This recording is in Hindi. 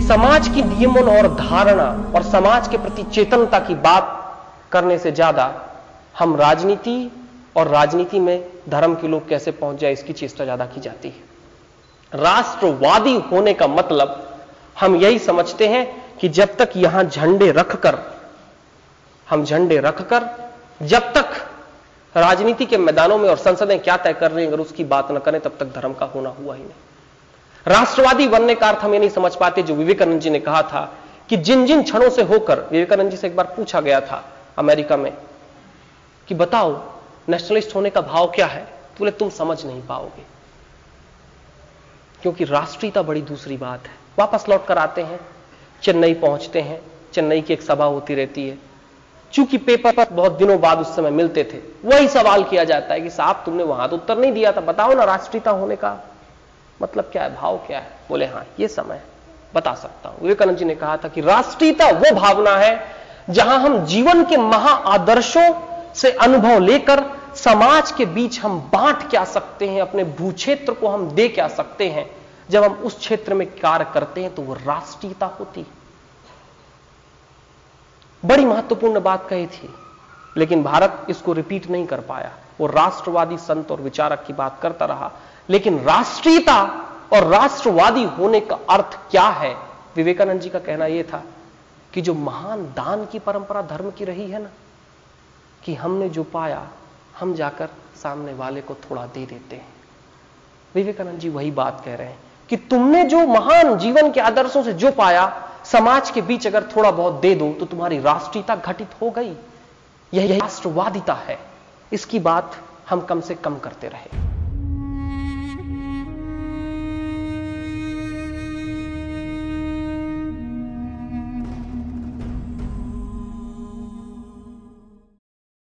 समाज की नियमन और धारणा और समाज के प्रति चेतनता की बात करने से ज़्यादा हम राजनीति और राजनीति में धर्म के लोग कैसे पहुँच जाए, इसकी चेष्टा ज़्यादा की जाती है। राष्ट्रवादी होने का मतलब हम यही समझते हैं कि जब तक यहाँ झंडे रखकर, हम झंडे रखकर, जब तक राजनीति के मैदानों में और संसदें क्या तय कर रही हैं, अगर उसकी बात न करें, तब तक धर्म का होना हुआ ही नहीं। राष्ट्रवादी बनने का अर्थ हम ये नहीं समझ पाते, जो विवेकानंद जी ने कहा था कि जिन जिन क्षणों से होकर, विवेकानंद जी से एक बार पूछा गया था अमेरिका में कि बताओ, नेशनलिस्ट होने का भाव क्या है? तो बोले, तुम समझ नहीं पाओगे। क्योंकि राष्ट्रीयता बड़ी दूसरी बात है। वापस लौट कर आते हैं, चेन्नई पहुँचते हैं, चेन्नई की एक सभा होती रहती है। चूँकि पेपर पर बहुत दिनों बाद उस समय मिलते थे, वही सवाल किया जाता है कि साहब, तुमने वहाँ तो उत्तर नहीं दिया था, बताओ ना राष्ट्रीयता होने का। मतलब क्या है, भाव क्या है? बोले हाँ ये समय बता सकता हूँ। विवेकानंद जी ने कहा था कि राष्ट्रीयता वो भावना है जहाँ हम जीवन के महा आदर्शों से अनुभव लेकर समाज के बीच हम बांट क्या सकते हैं, अपने भूक्षेत्र को हम दे क्या सकते हैं। जब हम उस क्षेत्र में कार्य करते हैं तो वो राष्ट्रीयता होती बड़ी महत्वपूर्ण बात कही थी, लेकिन भारत इसको रिपीट नहीं कर पाया। वो राष्ट्रवादी संत और विचारक की बात करता रहा। लेकिन राष्ट्रीयता और राष्ट्रवादी होने का अर्थ क्या है? विवेकानंद जी का कहना यह था कि जो महान दान की परंपरा धर्म की रही है ना, कि हमने जो पाया, हम जाकर सामने वाले को थोड़ा दे देते हैं। विवेकानंद जी वही बात कह रहे हैं कि तुमने जो महान जीवन के आदर्शों से जो पाया, समाज के बीच अगर थोड़ा बहुत दे दो तो तुम्हारी राष्ट्रीयता घटित हो गई। यही राष्ट्रवादिता है। इसकी बात हम कम से कम करते रहे।